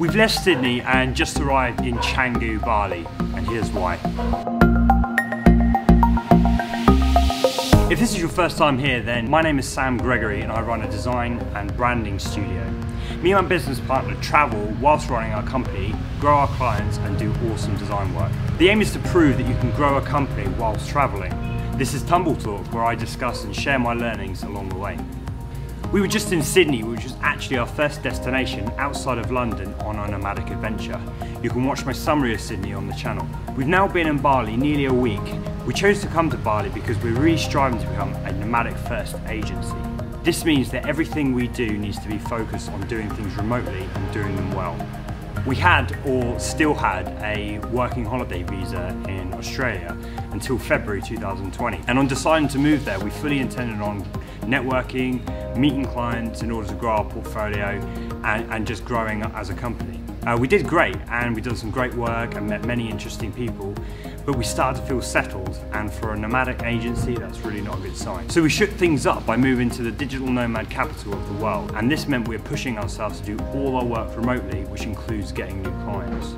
We've left Sydney and just arrived in Canggu, Bali, and here's why. If this is your first time here, then my name is Sam Gregory and I run a design and branding studio. Me and my business partner travel whilst running our company, grow our clients and do awesome design work. The aim is to prove that you can grow a company whilst traveling. This is Tumble Talk where I discuss and share my learnings along the way. We were just in Sydney, which was actually our first destination outside of London on our nomadic adventure. You can watch my summary of Sydney on the channel. We've now been in Bali nearly a week. We chose to come to Bali because we're really striving to become a nomadic first agency. This means that everything we do needs to be focused on doing things remotely and doing them well. We had, or still had, a working holiday visa in Australia until February 2020. And on deciding to move there, we fully intended on networking, meeting clients in order to grow our portfolio and, and just growing as a company. Uh, we did great and we did some great work and met many interesting people, but we started to feel settled and for a nomadic agency that's really not a good sign. So we shook things up by moving to the digital nomad capital of the world and this meant we we're pushing ourselves to do all our work remotely which includes getting new clients.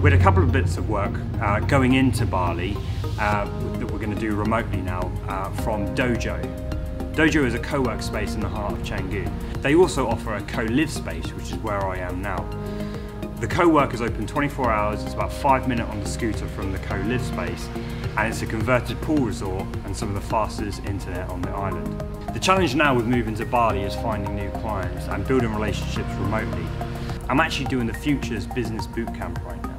We had a couple of bits of work uh, going into Bali uh, that we're going to do remotely now uh, from Dojo. Dojo is a co-work space in the heart of Canggu. They also offer a co-live space, which is where I am now. The co-work is open 24 hours, it's about five minutes on the scooter from the co-live space, and it's a converted pool resort and some of the fastest internet on the island. The challenge now with moving to Bali is finding new clients and building relationships remotely. I'm actually doing the Futur's Business Bootcamp right now.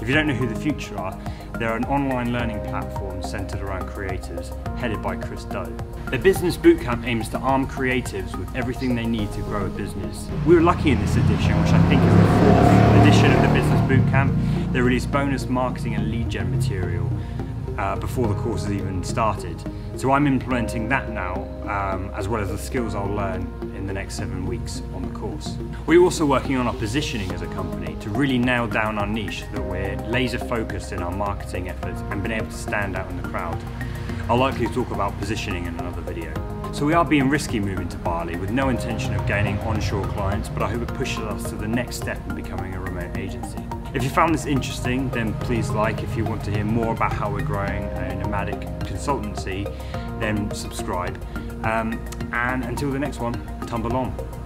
If you don't know who the Futur are, they're an online learning platform centered around creators, headed by Chris Do. The Business Bootcamp aims to arm creatives with everything they need to grow a business. We were lucky in this edition, which I think is the fourth edition of the Business Bootcamp. They released bonus marketing and lead gen material uh, before the course has even started. So I'm implementing that now, um, as well as the skills I'll learn in the next seven weeks on the course. We're also working on our positioning as a company to really nail down our niche, that we're laser focused in our marketing efforts and been able to stand out in the crowd. I'll likely talk about positioning in another video. So we are being risky moving to Bali with no intention of gaining onshore clients, but I hope it pushes us to the next step in becoming a remote agency. If you found this interesting, then please like. If you want to hear more about how we're growing a nomadic consultancy, then subscribe. Um, and until the next one, tumble on.